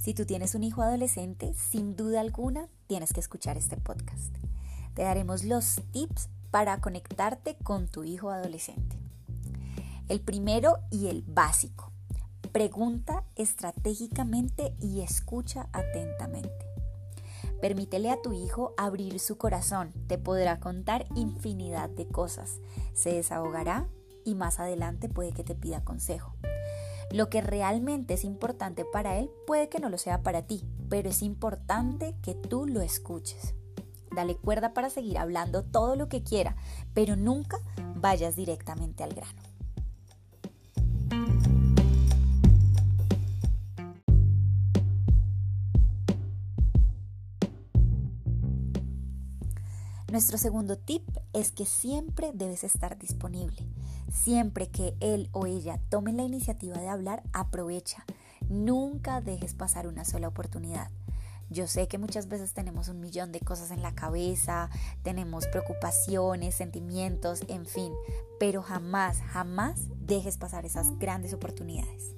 Si tú tienes un hijo adolescente, sin duda alguna tienes que escuchar este podcast. Te daremos los tips para conectarte con tu hijo adolescente. El primero y el básico. Pregunta estratégicamente y escucha atentamente. Permítele a tu hijo abrir su corazón, te podrá contar infinidad de cosas, se desahogará y más adelante puede que te pida consejo. Lo que realmente es importante para él puede que no lo sea para ti, pero es importante que tú lo escuches. Dale cuerda para seguir hablando todo lo que quiera, pero nunca vayas directamente al grano. Nuestro segundo tip es que siempre debes estar disponible. Siempre que él o ella tomen la iniciativa de hablar, aprovecha. Nunca dejes pasar una sola oportunidad. Yo sé que muchas veces tenemos un millón de cosas en la cabeza, tenemos preocupaciones, sentimientos, en fin, pero jamás, jamás dejes pasar esas grandes oportunidades.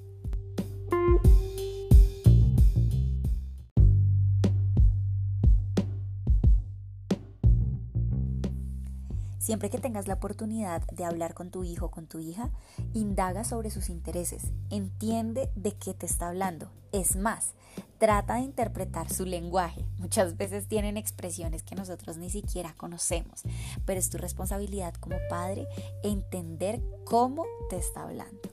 Siempre que tengas la oportunidad de hablar con tu hijo o con tu hija, indaga sobre sus intereses, entiende de qué te está hablando. Es más, trata de interpretar su lenguaje. Muchas veces tienen expresiones que nosotros ni siquiera conocemos, pero es tu responsabilidad como padre entender cómo te está hablando.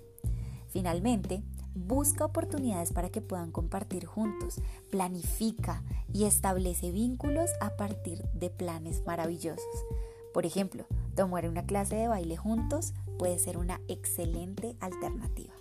Finalmente, Busca oportunidades para que puedan compartir juntos, planifica y establece vínculos a partir de planes maravillosos. Por ejemplo, tomar una clase de baile juntos puede ser una excelente alternativa.